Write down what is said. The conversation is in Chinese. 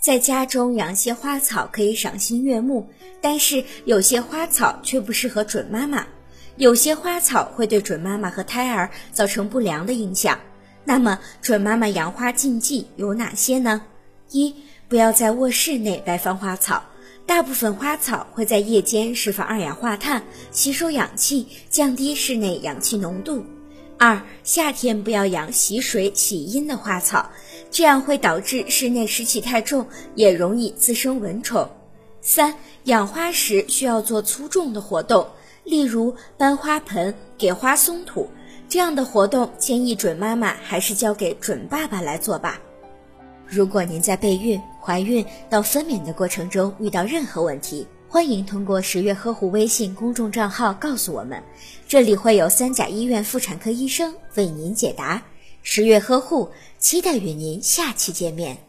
在家中养些花草可以赏心悦目，但是有些花草却不适合准妈妈，有些花草会对准妈妈和胎儿造成不良的影响。那么，准妈妈养花禁忌有哪些呢？一、不要在卧室内摆放花草，大部分花草会在夜间释放二氧化碳，吸收氧气，降低室内氧气浓度。二、夏天不要养喜水喜阴的花草，这样会导致室内湿气太重，也容易滋生蚊虫。三、养花时需要做粗重的活动，例如搬花盆、给花松土。这样的活动建议准妈妈还是交给准爸爸来做吧。如果您在备孕、怀孕到分娩的过程中遇到任何问题，欢迎通过十月呵护微信公众账号告诉我们，这里会有三甲医院妇产科医生为您解答。十月呵护，期待与您下期见面。